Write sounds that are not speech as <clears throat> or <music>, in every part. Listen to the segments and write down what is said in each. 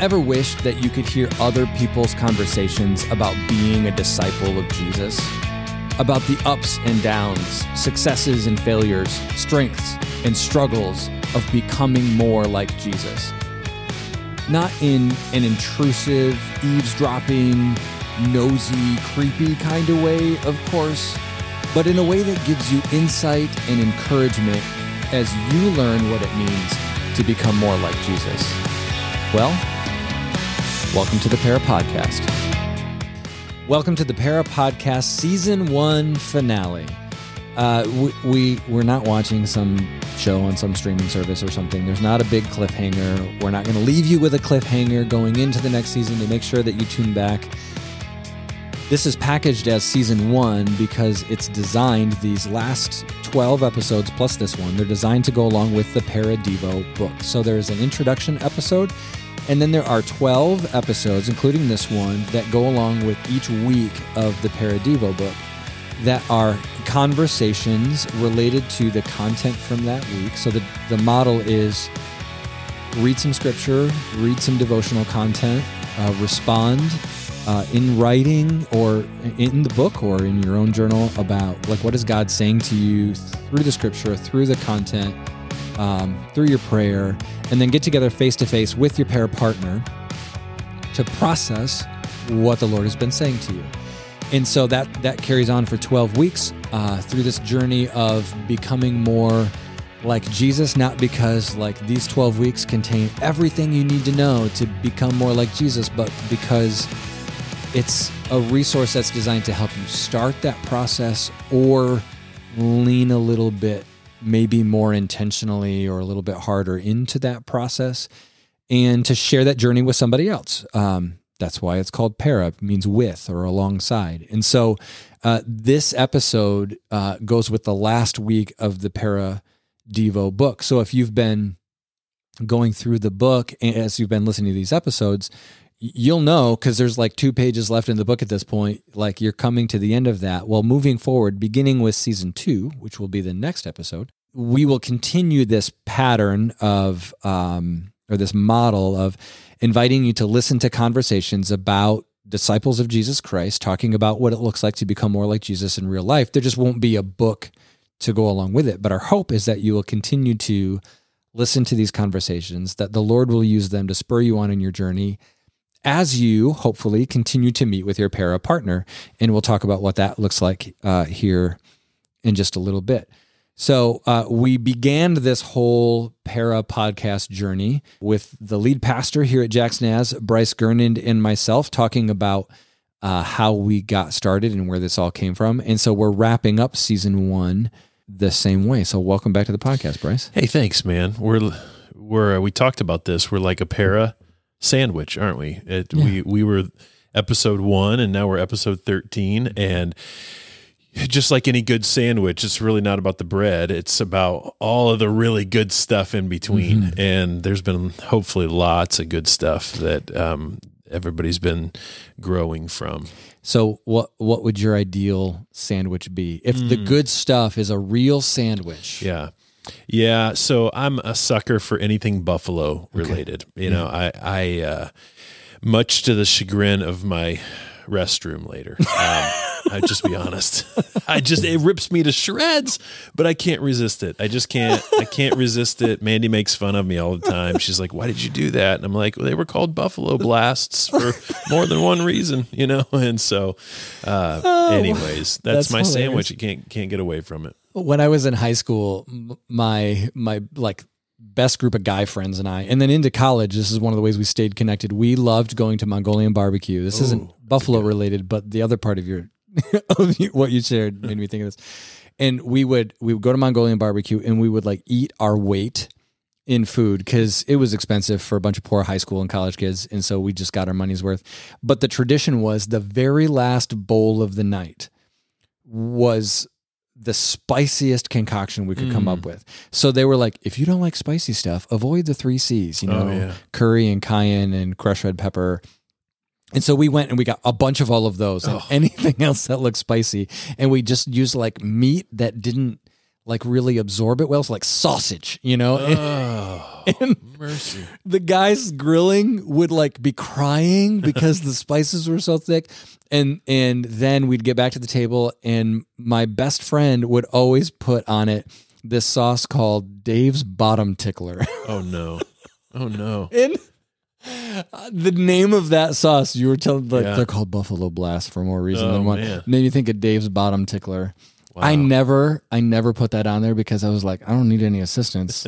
Ever wished that you could hear other people's conversations about being a disciple of Jesus? About the ups and downs, successes and failures, strengths and struggles of becoming more like Jesus? Not in an intrusive, eavesdropping, nosy, creepy kind of way, of course, but in a way that gives you insight and encouragement as you learn what it means to become more like Jesus. Well, welcome to the Para Podcast. Welcome to the Para Podcast Season 1 finale. Uh, we, we, we're not watching some show on some streaming service or something. There's not a big cliffhanger. We're not going to leave you with a cliffhanger going into the next season to make sure that you tune back. This is packaged as season one because it's designed, these last 12 episodes plus this one, they're designed to go along with the Para Devo book. So there's an introduction episode and then there are 12 episodes, including this one, that go along with each week of the Para Devo book that are conversations related to the content from that week. So the, the model is read some scripture, read some devotional content, uh, respond uh, in writing or in the book or in your own journal about like what is God saying to you through the scripture, through the content, um, through your prayer, and then get together face to face with your para partner to process what the Lord has been saying to you. And so that that carries on for 12 weeks uh, through this journey of becoming more like Jesus, not because like these 12 weeks contain everything you need to know to become more like Jesus, but because it's a resource that's designed to help you start that process or lean a little bit maybe more intentionally or a little bit harder into that process and to share that journey with somebody else. Um, that's why it's called para, means with or alongside. And so uh, this episode uh, goes with the last week of the Para Devo book. So if you've been going through the book as you've been listening to these episodes, you'll know because there's like two pages left in the book at this point like you're coming to the end of that. Well moving forward beginning with season two which will be the next episode we will continue this pattern of um, or this model of inviting you to listen to conversations about disciples of jesus christ talking about what it looks like to become more like jesus in real life. There just won't be a book to go along with it. But our hope is that you will continue to listen to these conversations that the lord will use them to spur you on in your journey as you hopefully continue to meet with your para partner. And we'll talk about what that looks like uh, here in just a little bit. So, uh, we began this whole para podcast journey with the lead pastor here at Jackson Naz, Bryce Gernand, and myself talking about uh, how we got started and where this all came from. And so, we're wrapping up season one the same way. So, welcome back to the podcast, Bryce. Hey, thanks, man. We're we're we talked about this. We're like a para sandwich, aren't we? It, yeah. We we were episode one, and now we're episode thirteen, and just like any good sandwich, it's really not about the bread. It's about all of the really good stuff in between. Mm-hmm. And there's been hopefully lots of good stuff that um, everybody's been growing from. So, what what would your ideal sandwich be? If mm. the good stuff is a real sandwich, yeah. Yeah, so I'm a sucker for anything buffalo related. Okay. You know, I I uh, much to the chagrin of my restroom later. Um, <laughs> I just be honest. <laughs> I just it rips me to shreds, but I can't resist it. I just can't. I can't resist it. Mandy makes fun of me all the time. She's like, "Why did you do that?" And I'm like, well, "They were called buffalo blasts for more than one reason, you know." <laughs> And so, uh, oh, anyways, that's, that's my hilarious. sandwich. You can't can't get away from it when I was in high school, my my like best group of guy friends and I, and then into college, this is one of the ways we stayed connected. We loved going to Mongolian barbecue. This Ooh, isn't Buffalo related, but the other part of your <laughs> of what you shared made me think of this. And we would we would go to Mongolian barbecue and we would like eat our weight in food because it was expensive for a bunch of poor high school and college kids, and so we just got our money's worth. But the tradition was the very last bowl of the night was the spiciest concoction we could mm. come up mm. with. So they were like, if you don't like spicy stuff, avoid the three C's, you oh, know, oh, yeah. curry and cayenne and crushed red pepper. And so we went and we got a bunch of all of those and oh. anything <laughs> else that looked spicy. And we just used like meat that didn't like really absorb it well. So like sausage, you know. <laughs> Oh, And- mercy. the guys grilling would like be crying <laughs> because the spices were so thick and and then we'd get back to the table and my best friend would always put on it this sauce called Dave's bottom tickler <laughs> Oh no. Oh no. and uh, the name of that sauce you were telling like Yeah. they're called buffalo blast for more reason Oh, than one man. made me think of Dave's bottom tickler I never, I never put that on there because I was like, I don't need any assistance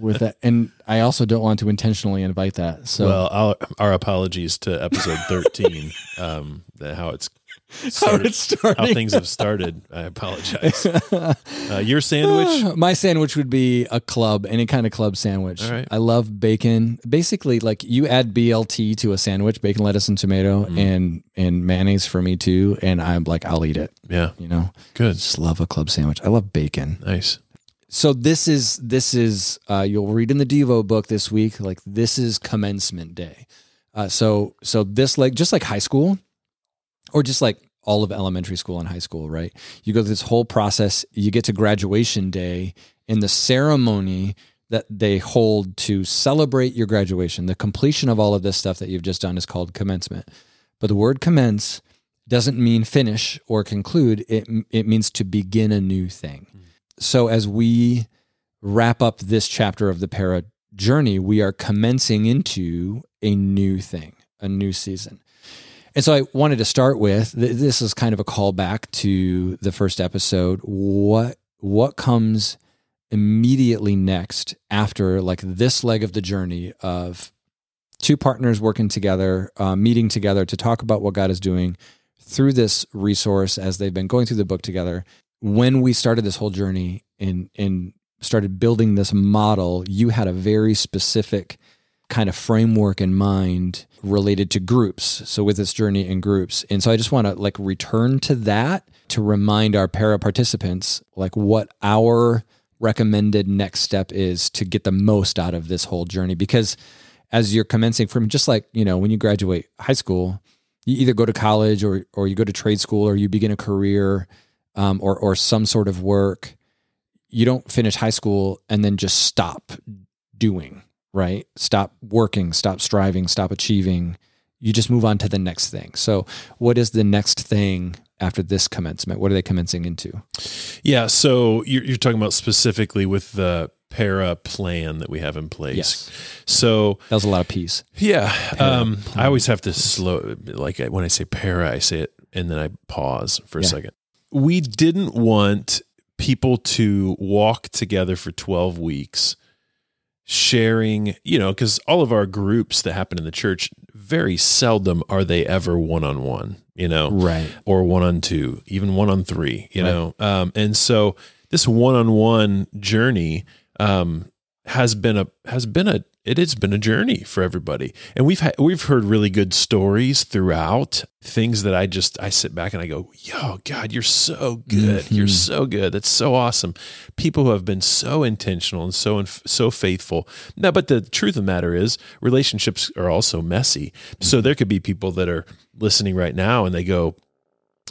with that, and I also don't want to intentionally invite that. So Well, our, our apologies to episode 13, <laughs> um, the, how it's <laughs> how started, it's starting. how things have started. I apologize. <laughs> Uh, your sandwich? <sighs> My sandwich would be a club, any kind of club sandwich. All right. I love bacon. Basically, like you add BLT to a sandwich, bacon, lettuce, and tomato, Mm-hmm. and and mayonnaise for me too. And I'm like, I'll eat it. Yeah. You know, Good. just love a club sandwich. I love bacon. Nice. So this is this is uh, you'll read in the Devo book this week. Like this is commencement day. Uh, so so this like just like high school, or just like all of elementary school and high school, right? You go through this whole process. You get to graduation day, and the ceremony that they hold to celebrate your graduation, the completion of all of this stuff that you've just done, is called commencement. But the word commence doesn't mean finish or conclude. It it means to begin a new thing. Hmm. So as we wrap up this chapter of the para journey, we are commencing into a new thing, a new season. And so I wanted to start with th- this is kind of a callback to the first episode. What what comes immediately next after like this leg of the journey of two partners working together, uh, meeting together to talk about what God is doing through this resource as they've been going through the book together. When we started this whole journey and and started building this model, you had a very specific kind of framework in mind related to groups. So with this journey in groups. And so I just want to like return to that to remind our para participants like what our recommended next step is to get the most out of this whole journey because as you're commencing from just like, you know, when you graduate high school, you either go to college or or you go to trade school or you begin a career um, or or some sort of work. You don't finish high school and then just stop doing right. Stop working, stop striving, stop achieving. You just move on to the next thing. So, what is the next thing after this commencement? What are they commencing into? Yeah. So you're, you're talking about specifically with the para plan that we have in place. Yes. So That was a lot of peace. yeah, um, I always have to slow. Like when I say para, I say it and then I pause for a Yeah. second. We didn't want people to walk together for 12 weeks sharing, you know, because all of our groups that happen in the church, very seldom are they ever one on one, you know, Right. or one on two, even one on three, you know. Um, and so this one on one journey um, has been a has been a it has been a journey for everybody, and we've had, we've heard really good stories throughout. Things that I just I sit back and I go, "Yo, God, you're so good. You're mm-hmm. so good. That's so awesome." People who have been so intentional and so so faithful. Now, but the truth of the matter is, relationships are also messy. So mm-hmm. there could be people that are listening right now and they go,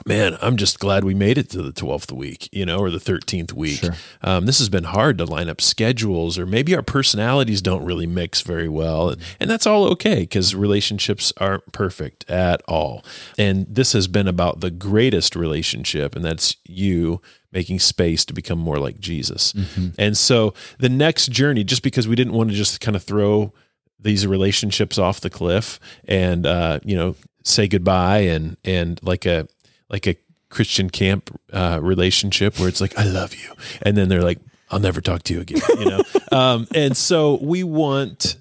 man, I'm just glad we made it to the 12th week, you know, or the 13th week. Sure. Um, this has been hard to line up schedules, or maybe our personalities don't really mix very well. And, and that's all okay because relationships aren't perfect at all. And this has been about the greatest relationship, and that's you making space to become more like Jesus. And so the next journey, just because we didn't want to just kind of throw these relationships off the cliff and uh, you know say goodbye and and like a like a Christian camp uh, relationship where it's like I love you. And then they're like I'll never talk to you again you know? <laughs> Um, and so we want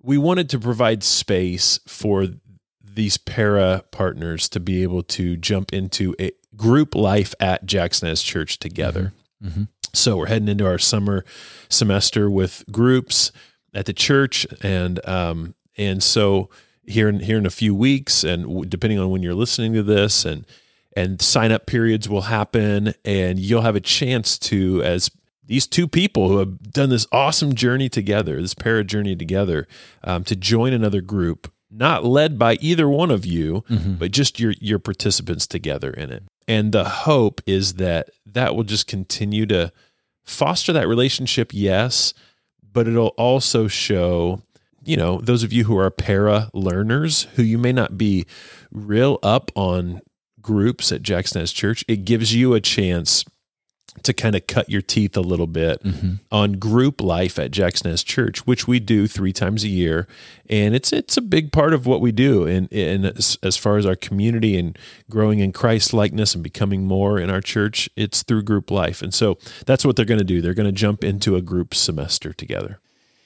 we wanted to provide space for these para partners to be able to jump into a group life at Jackson Naz Church together. So we're heading into our summer semester with groups at the church, and um, and so here in here in a few weeks, and w- depending on when you're listening to this, and and sign up periods will happen, and you'll have a chance to as these two people who have done this awesome journey together, this para journey together, um, to join another group, not led by either one of you, but just your your participants together in it. And the hope is that that will just continue to foster that relationship, yes, but it'll also show, you know, those of you who are para learners who you may not be real up on groups at Jackson Naz Church, it gives you a chance to kind of cut your teeth a little bit Mm-hmm. on group life at Jackson Naz Church, which we do three times a year, and it's it's a big part of what we do. And and as, as far as our community and growing in Christ likeness and becoming more in our church, it's through group life. And so that's what they're going to do. They're going to jump into a group semester together.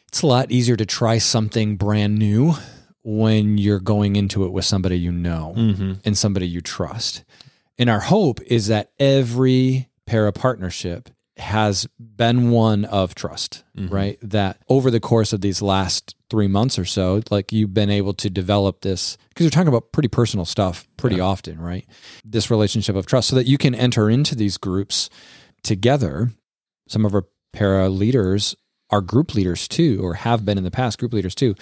It's a lot easier to try something brand new when you're going into it with somebody you know mm-hmm. and somebody you trust. And our hope is that every para partnership has been one of trust, mm-hmm. right? That over the course of these last three months or so, like you've been able to develop this because you're talking about pretty personal stuff pretty often, right? This relationship of trust so that you can enter into these groups together. Some of our para leaders are group leaders too, or have been in the past group leaders too.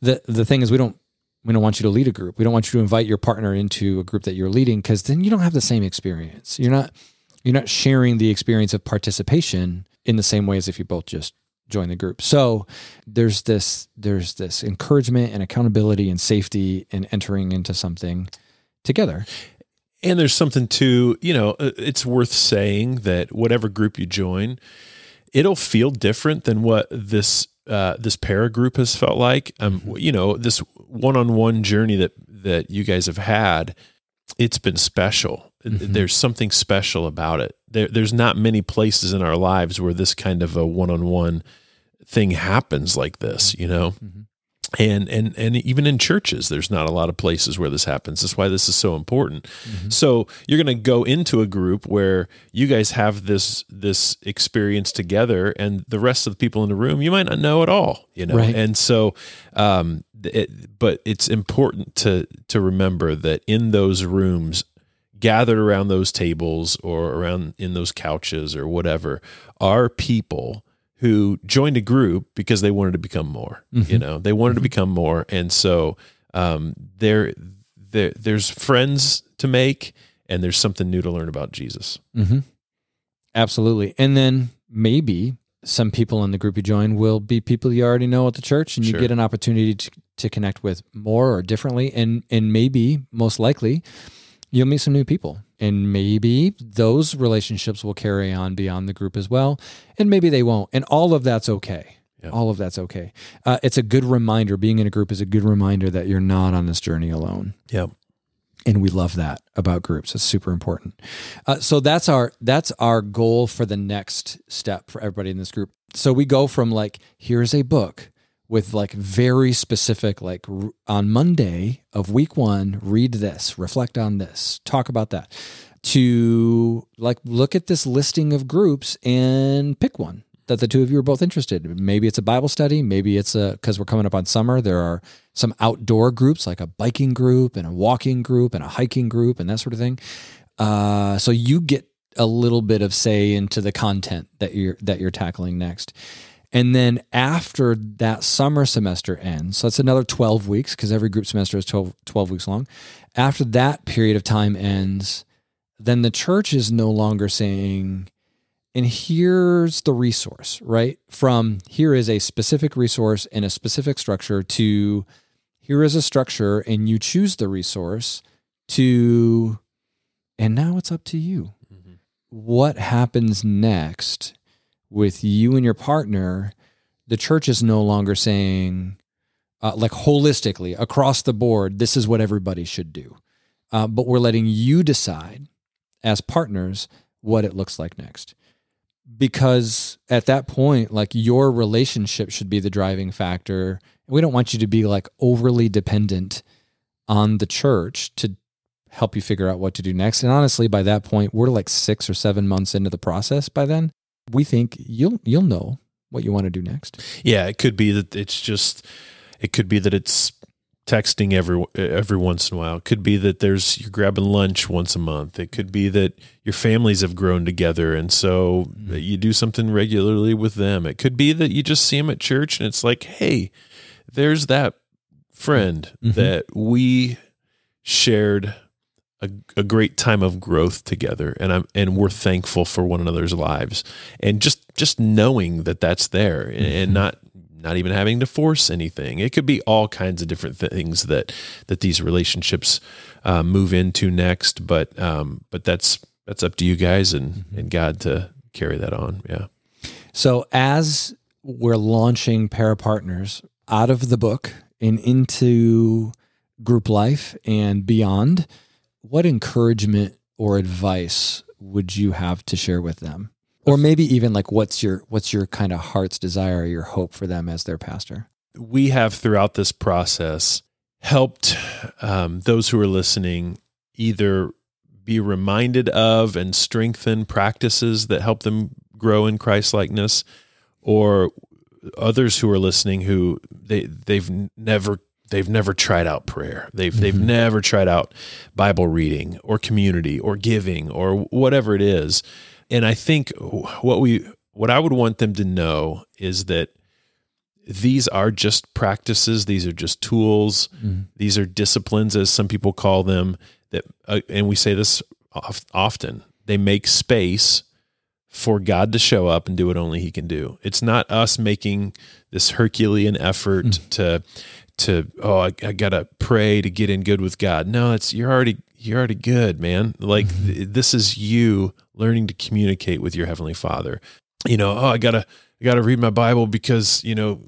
The the thing is we don't we don't want you to lead a group. We don't want you to invite your partner into a group that you're leading because then you don't have the same experience. You're not you're not sharing the experience of participation in the same way as if you both just join the group. So there's this there's this encouragement and accountability and safety in entering into something together. And there's something to, you know, uh, it's worth saying that whatever group you join, it'll feel different than what this uh, this para group has felt like. Um, you know, this one-on-one journey that that you guys have had, it's been special. There's something special about it. There, there's not many places in our lives where this kind of a one-on-one thing happens like this. You know, and and and even in churches there's not a lot of places where this happens. That's why this is so important. So you're going to go into a group where you guys have this this experience together and the rest of the people in the room you might not know at all you know? Right. and so um it, but it's important to to remember that in those rooms gathered around those tables or around in those couches or whatever are people who joined a group because they wanted to become more. You know, they wanted to become more, and so um, there, there, there's friends to make, and there's something new to learn about Jesus. Mm-hmm. Absolutely. And then maybe some people in the group you join will be people you already know at the church, and you Sure. get an opportunity to, to connect with more or differently. And and maybe most likely you'll meet some new people, and maybe those relationships will carry on beyond the group as well, and maybe they won't. And all of that's okay. Yeah. All of that's okay. Uh, it's a good reminder. Being in a group is a good reminder that you're not on this journey alone Yeah, and we love that about groups it's super important uh, so that's our that's our goal for the next step for everybody in this group so we go from like here's a book with like very specific like on monday of week one read this reflect on this talk about that to like look at this listing of groups and pick one that the two of you are both interested in. Maybe it's a Bible study. Maybe it's a, because we're coming up on summer, there are some outdoor groups like a biking group and a walking group and a hiking group and that sort of thing. Uh, so you get a little bit of say into the content that you're, that you're tackling next. And then after that summer semester ends, so that's another 12 weeks because every group semester is 12, 12 weeks long. After that period of time ends, then the church is no longer saying, and here's the resource, right? From here is a specific resource in a specific structure to here is a structure and you choose the resource to, and now it's up to you. Mm-hmm. What happens next with you and your partner? The church is no longer saying, uh, like holistically across the board, this is what everybody should do. Uh, but we're letting you decide as partners what it looks like next because at that point like your relationship should be the driving factor we don't want you to be like overly dependent on the church to help you figure out what to do next and honestly by that point we're like 6 or 7 months into the process by then we think you'll you'll know what you want to do next yeah. It could be that it's just. It could be that it's texting every every once in a while. It could be that there's you're grabbing lunch once a month. It could be that your families have grown together, and so you do something regularly with them. It could be that you just see them at church, and it's like, hey, there's that friend Mhm. that we shared a, a great time of growth together, and I'm and we're thankful for one another's lives, and just just knowing that that's there, and, and Mm-hmm. not not even having to force anything. It could be all kinds of different things that that these relationships uh, move into next, but um, but that's that's up to you guys and Mm-hmm. and God to carry that on. Yeah. So as we're launching para partners out of the book and into group life and beyond, what encouragement or advice would you have to share with them? Or maybe even like what's your what's your kind of heart's desire, your hope for them as their pastor? we have throughout this process helped um, those who are listening either be reminded of and strengthen practices that help them grow in Christ likeness, or others who are listening who they they've never they've never tried out prayer. They've they've mm-hmm. never tried out Bible reading or community or giving or whatever it is. And I think what we what I would want them to know is that these are just practices. These are just tools. Mm-hmm. These are disciplines as some people call them that uh, and we say this of- often they make space for God to show up and do what only he can do. It's not us making this herculean effort mm. to to oh I, I gotta pray to get in good with God. No it's you're already you're already good man. Like mm-hmm. th- this is you learning to communicate with your heavenly father. You know oh I gotta I gotta read my Bible because you know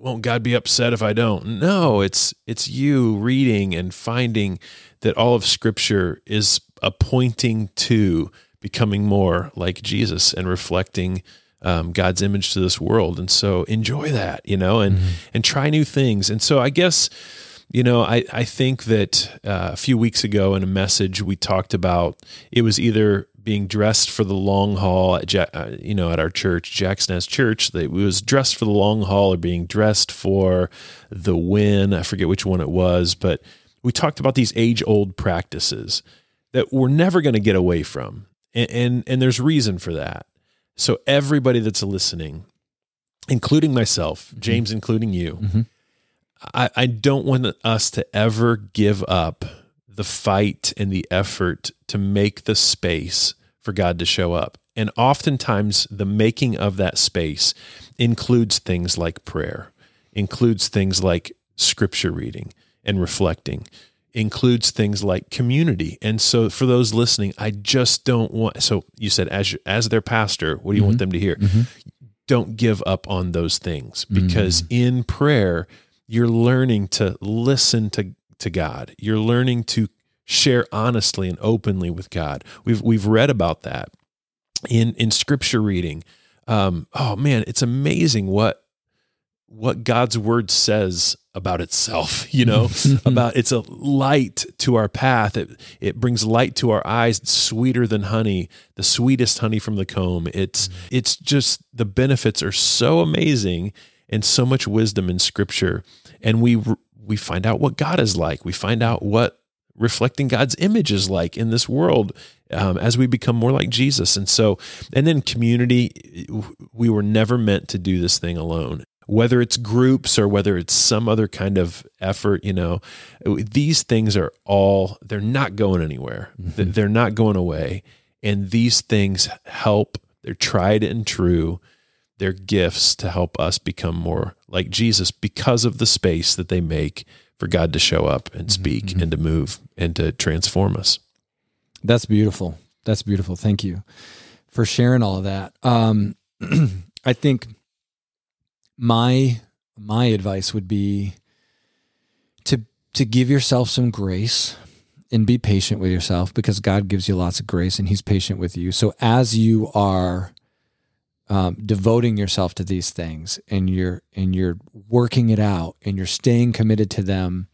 won't God be upset if I don't? No, it's it's you reading and finding that all of Scripture is a pointing to becoming more like Jesus and reflecting um, God's image to this world. And so enjoy that, you know, and and try new things. And so I guess you know, I, I think that uh, a few weeks ago in a message we talked about it was either being dressed for the long haul at uh, you know at our church Jackson Church that it was dressed for the long haul or being dressed for the win I forget which one it was but we talked about these age old practices that we're never going to get away from and, and and there's reason for that so everybody that's listening including myself mm-hmm. James including you mm-hmm. I, I don't want us to ever give up the fight and the effort to make the space for God to show up. And oftentimes, the making of that space includes things like prayer, includes things like scripture reading and reflecting, includes things like community. And so, for those listening, I just don't want. So, you said as as their pastor, what do you want mm-hmm. them to hear? Mm-hmm. Don't give up on those things mm. because in prayer, you're learning to listen to to God. You're learning to share honestly and openly with God. We've we've read about that in in scripture reading. Um, oh man, it's amazing what what God's word says about itself, you know, <laughs> about it's a light to our path. It it brings light to our eyes, it's sweeter than honey, the sweetest honey from the comb. It's it's just the benefits are so amazing and so much wisdom in scripture. And we we find out what God is like. We find out what reflecting God's image is like in this world um, as we become more like Jesus. And so, and then community, we were never meant to do this thing alone. Whether it's groups or whether it's some other kind of effort, you know, these things are all, they're not going anywhere. Mm-hmm. They're not going away. And these things help, they're tried and true. They're gifts to help us become more like Jesus because of the space that they make for God to show up and mm-hmm, speak mm-hmm. and to move and to transform us. That's beautiful. That's beautiful. Thank you for sharing all of that. Um, <clears throat> I think my my advice would be to to give yourself some grace and be patient with yourself because God gives you lots of grace and He's patient with you. So as you are um, devoting yourself to these things and you're and you're working it out and you're staying committed to them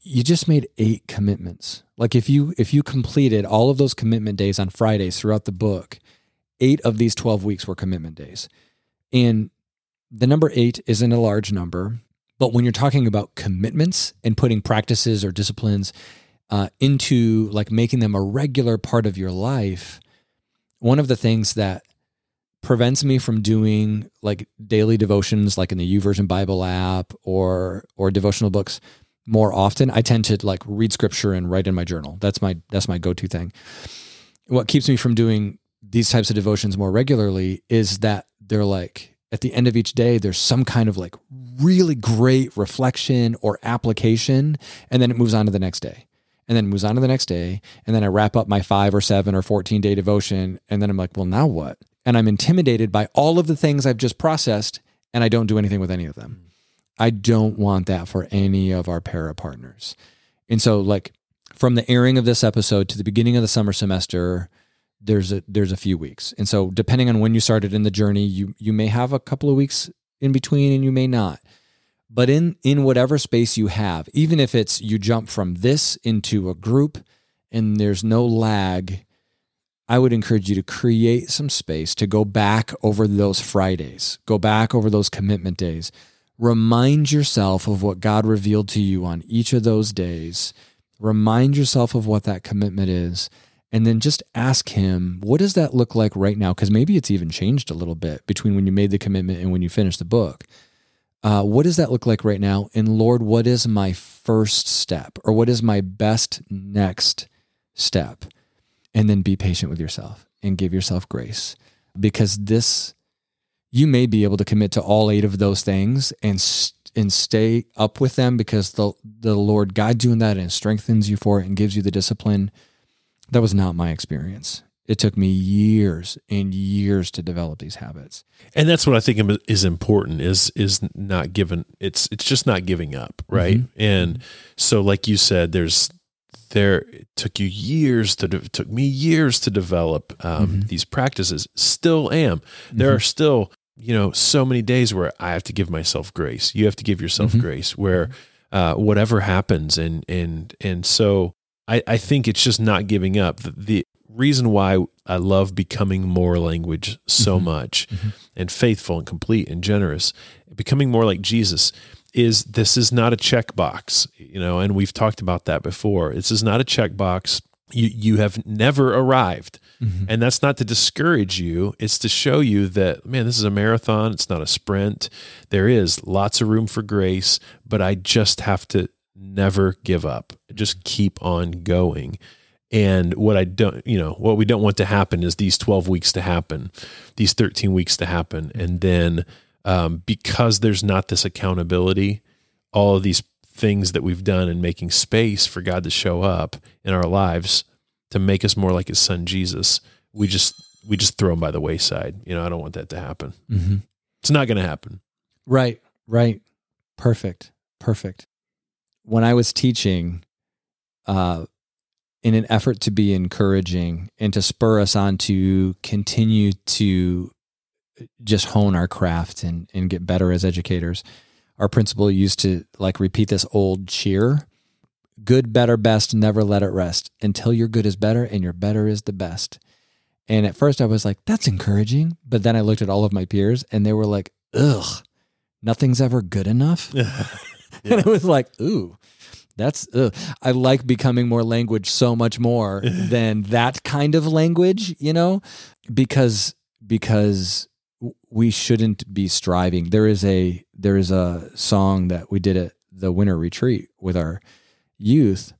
you just made eight commitments like if you if you completed all of those commitment days on fridays throughout the book eight of these 12 weeks were commitment days and the number eight isn't a large number but when you're talking about commitments and putting practices or disciplines uh, into like making them a regular part of your life one of the things that prevents me from doing like daily devotions like in the YouVersion Bible app or or devotional books more often. I tend to like read scripture and write in my journal. That's my that's my go-to thing. What keeps me from doing these types of devotions more regularly is that they're like at the end of each day there's some kind of like really great reflection or application and then it moves on to the next day. And then moves on to the next day and then i wrap up my 5 or 7 or 14 day devotion and then i'm like well now what? And i'm intimidated by all of the things i've just processed and i don't do anything with any of them. I don't want that for any of our para partners. And so like from the airing of this episode to the beginning of the summer semester there's a there's a few weeks. And so depending on when you started in the journey, you you may have a couple of weeks in between and you may not. But in in whatever space you have, even if it's you jump from this into a group and there's no lag, I would encourage you to create some space to go back over those Fridays, go back over those commitment days. Remind yourself of what God revealed to you on each of those days. Remind yourself of what that commitment is and then just ask him, what does that look like right now? Because maybe it's even changed a little bit between when you made the commitment and when you finished the book. Uh, what does that look like right now? And Lord, what is my first step or what is my best next step? And then be patient with yourself and give yourself grace because this, you may be able to commit to all eight of those things and, and stay up with them because the, the Lord guides you in that and strengthens you for it and gives you the discipline that was not my experience. It took me years and years to develop these habits. And that's what I think is important is is not giving it's it's just not giving up, right? Mm-hmm. And so like you said there's there it took you years to de- took me years to develop um, mm-hmm. these practices still am there mm-hmm. are still you know so many days where i have to give myself grace you have to give yourself mm-hmm. grace where uh, whatever happens and and and so I, I think it's just not giving up. The, the reason why I love becoming more language so mm-hmm. much mm-hmm. and faithful and complete and generous, becoming more like Jesus is this is not a checkbox, you know, and we've talked about that before. This is not a checkbox. You you have never arrived. Mm-hmm. And that's not to discourage you. It's to show you that, man, this is a marathon. It's not a sprint. There is lots of room for grace, but I just have to never give up. Just keep on going. And what I don't, you know, what we don't want to happen is these 12 weeks to happen, these 13 weeks to happen. And then um, because there's not this accountability, all of these things that we've done in making space for God to show up in our lives to make us more like his son Jesus, we just we just throw them by the wayside. You know, I don't want that to happen. Mm-hmm. It's not going to happen. Right, right. Perfect. Perfect when I was teaching, uh, in an effort to be encouraging and to spur us on to continue to just hone our craft and, and get better as educators, our principal used to like repeat this old cheer good, better, best, never let it rest until your good is better and your better is the best. And at first I was like, that's encouraging. But then I looked at all of my peers and they were like, ugh, nothing's ever good enough. <laughs> Yeah. <laughs> and it was like, ooh, that's ugh. I like becoming more language so much more <laughs> than that kind of language, you know, because because we shouldn't be striving. There is a there is a song that we did at the winter retreat with our youth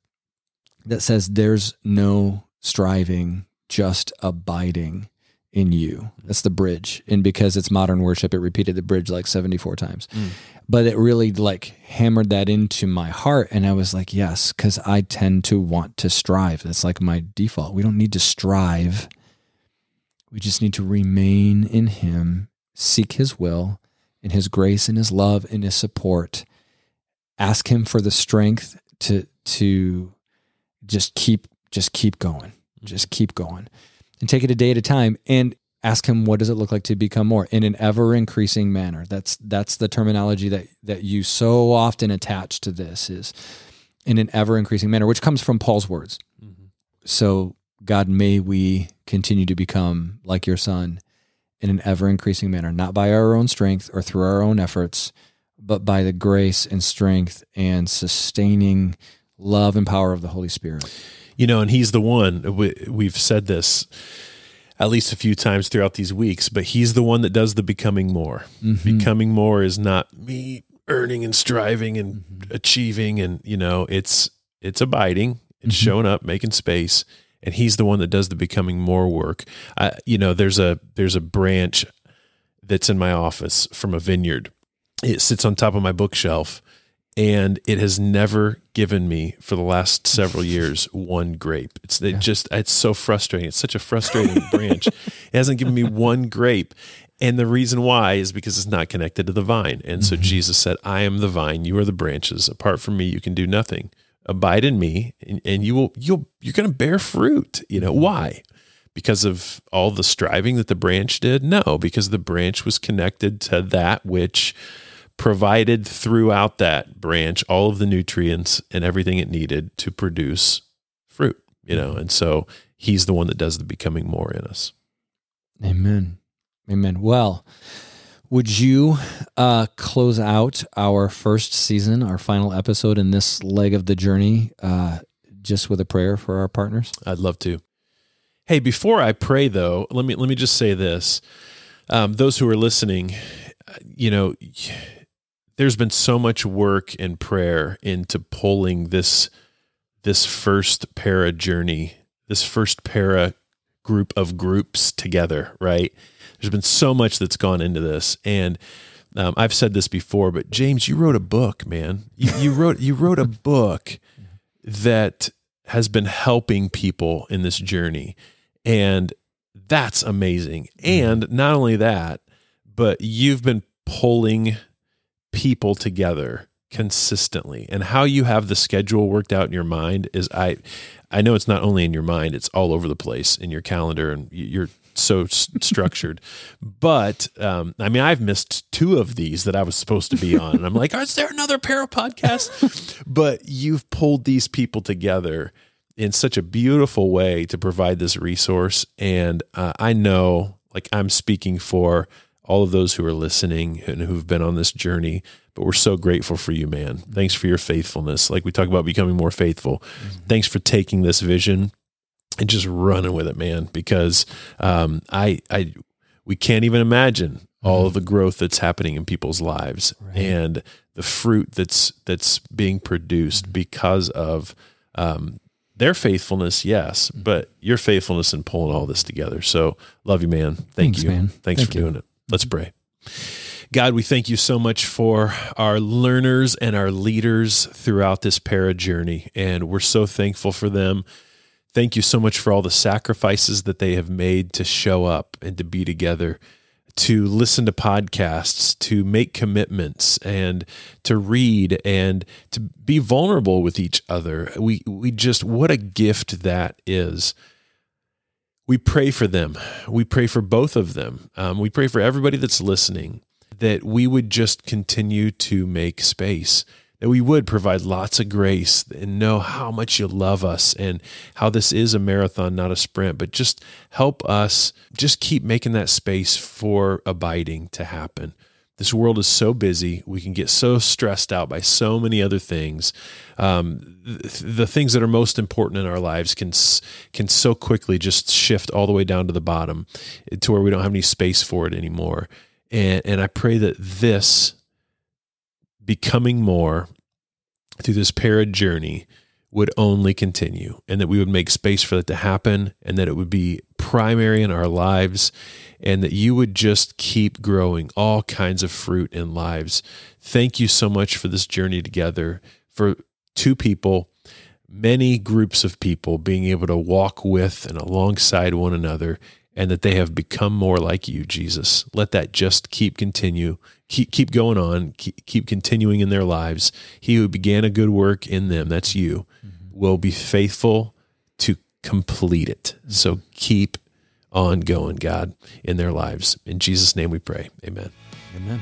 that says there's no striving, just abiding in you. That's the bridge. And because it's modern worship, it repeated the bridge like 74 times. Mm. But it really like hammered that into my heart. And I was like, yes, because I tend to want to strive. That's like my default. We don't need to strive. We just need to remain in Him, seek His will and His grace and His love and His support. Ask Him for the strength to to just keep just keep going. Just keep going and take it a day at a time and ask him what does it look like to become more in an ever increasing manner that's that's the terminology that that you so often attach to this is in an ever increasing manner which comes from Paul's words mm-hmm. so god may we continue to become like your son in an ever increasing manner not by our own strength or through our own efforts but by the grace and strength and sustaining love and power of the holy spirit you know, and he's the one. We, we've said this at least a few times throughout these weeks, but he's the one that does the becoming more. Mm-hmm. Becoming more is not me earning and striving and mm-hmm. achieving and you know it's it's abiding it's mm-hmm. showing up making space and he's the one that does the becoming more work I, you know there's a there's a branch that's in my office from a vineyard it sits on top of my bookshelf and it has never given me for the last several years one grape. It's it yeah. just it's so frustrating. It's such a frustrating <laughs> branch. It hasn't given me one grape. And the reason why is because it's not connected to the vine. And mm-hmm. so Jesus said, I am the vine, you are the branches. Apart from me, you can do nothing. Abide in me, and, and you will you'll you're gonna bear fruit. You know, why? Because of all the striving that the branch did? No, because the branch was connected to that which provided throughout that branch all of the nutrients and everything it needed to produce fruit, you know. And so he's the one that does the becoming more in us. Amen. Amen. Well, would you uh, close out our first season, our final episode in this leg of the journey, uh, just with a prayer for our partners? I'd love to. Hey, before I pray, though, let me let me just say this: um, those who are listening, you know, there's been so much work and prayer into pulling this this first para journey, this first para group of groups together, right? There's been so much that's gone into this, and um, I've said this before, but James, you wrote a book, man. You, you wrote you wrote a book that has been helping people in this journey, and that's amazing. And not only that, but you've been pulling people together consistently. And how you have the schedule worked out in your mind is i i know it's not only in your mind it's all over the place in your calendar and you're so <laughs> structured. But um, i mean i've missed two of these that i was supposed to be on and i'm like is there another para podcasts? but you've pulled these people together in such a beautiful way to provide this resource. And uh, i know like i'm speaking for all of those who are listening and who've been on this journey. But we're so grateful for you, man. Thanks for your faithfulness. Like we talk about becoming more faithful. Mm-hmm. Thanks for taking this vision and just running with it, man. Because um, I, I, we can't even imagine all mm-hmm. of the growth that's happening in people's lives right. and the fruit that's that's being produced mm-hmm. because of um, their faithfulness, yes, mm-hmm. but your faithfulness in pulling all this together. So love you, man. Thank Thanks, you. Man. Thanks Thank for you. doing it. Let's pray. God, we thank you so much for our learners and our leaders throughout this para journey, and we're so thankful for them. Thank you so much for all the sacrifices that they have made to show up and to be together, to listen to podcasts, to make commitments, and to read and to be vulnerable with each other. We we just what a gift that is we pray for them. We pray for both of them. Um, we pray for everybody that's listening that we would just continue to make space, that we would provide lots of grace and know how much you love us and how this is a marathon, not a sprint, but just help us just keep making that space for abiding to happen. This world is so busy. We can get so stressed out by so many other things. Um, the, the things that are most important in our lives can can so quickly just shift all the way down to the bottom, to where we don't have any space for it anymore. And and I pray that this becoming more through this para journey would only continue and that we would make space for that to happen and that it would be primary in our lives and that you would just keep growing all kinds of fruit in lives. Thank you so much for this journey together, for two people, many groups of people being able to walk with and alongside one another and that they have become more like you, Jesus. Let that just keep continue, keep keep going on, keep, keep continuing in their lives. He who began a good work in them, that's you, mm-hmm. will be faithful to complete it. Mm-hmm. So keep on going, God, in their lives. In Jesus' name we pray. Amen. Amen.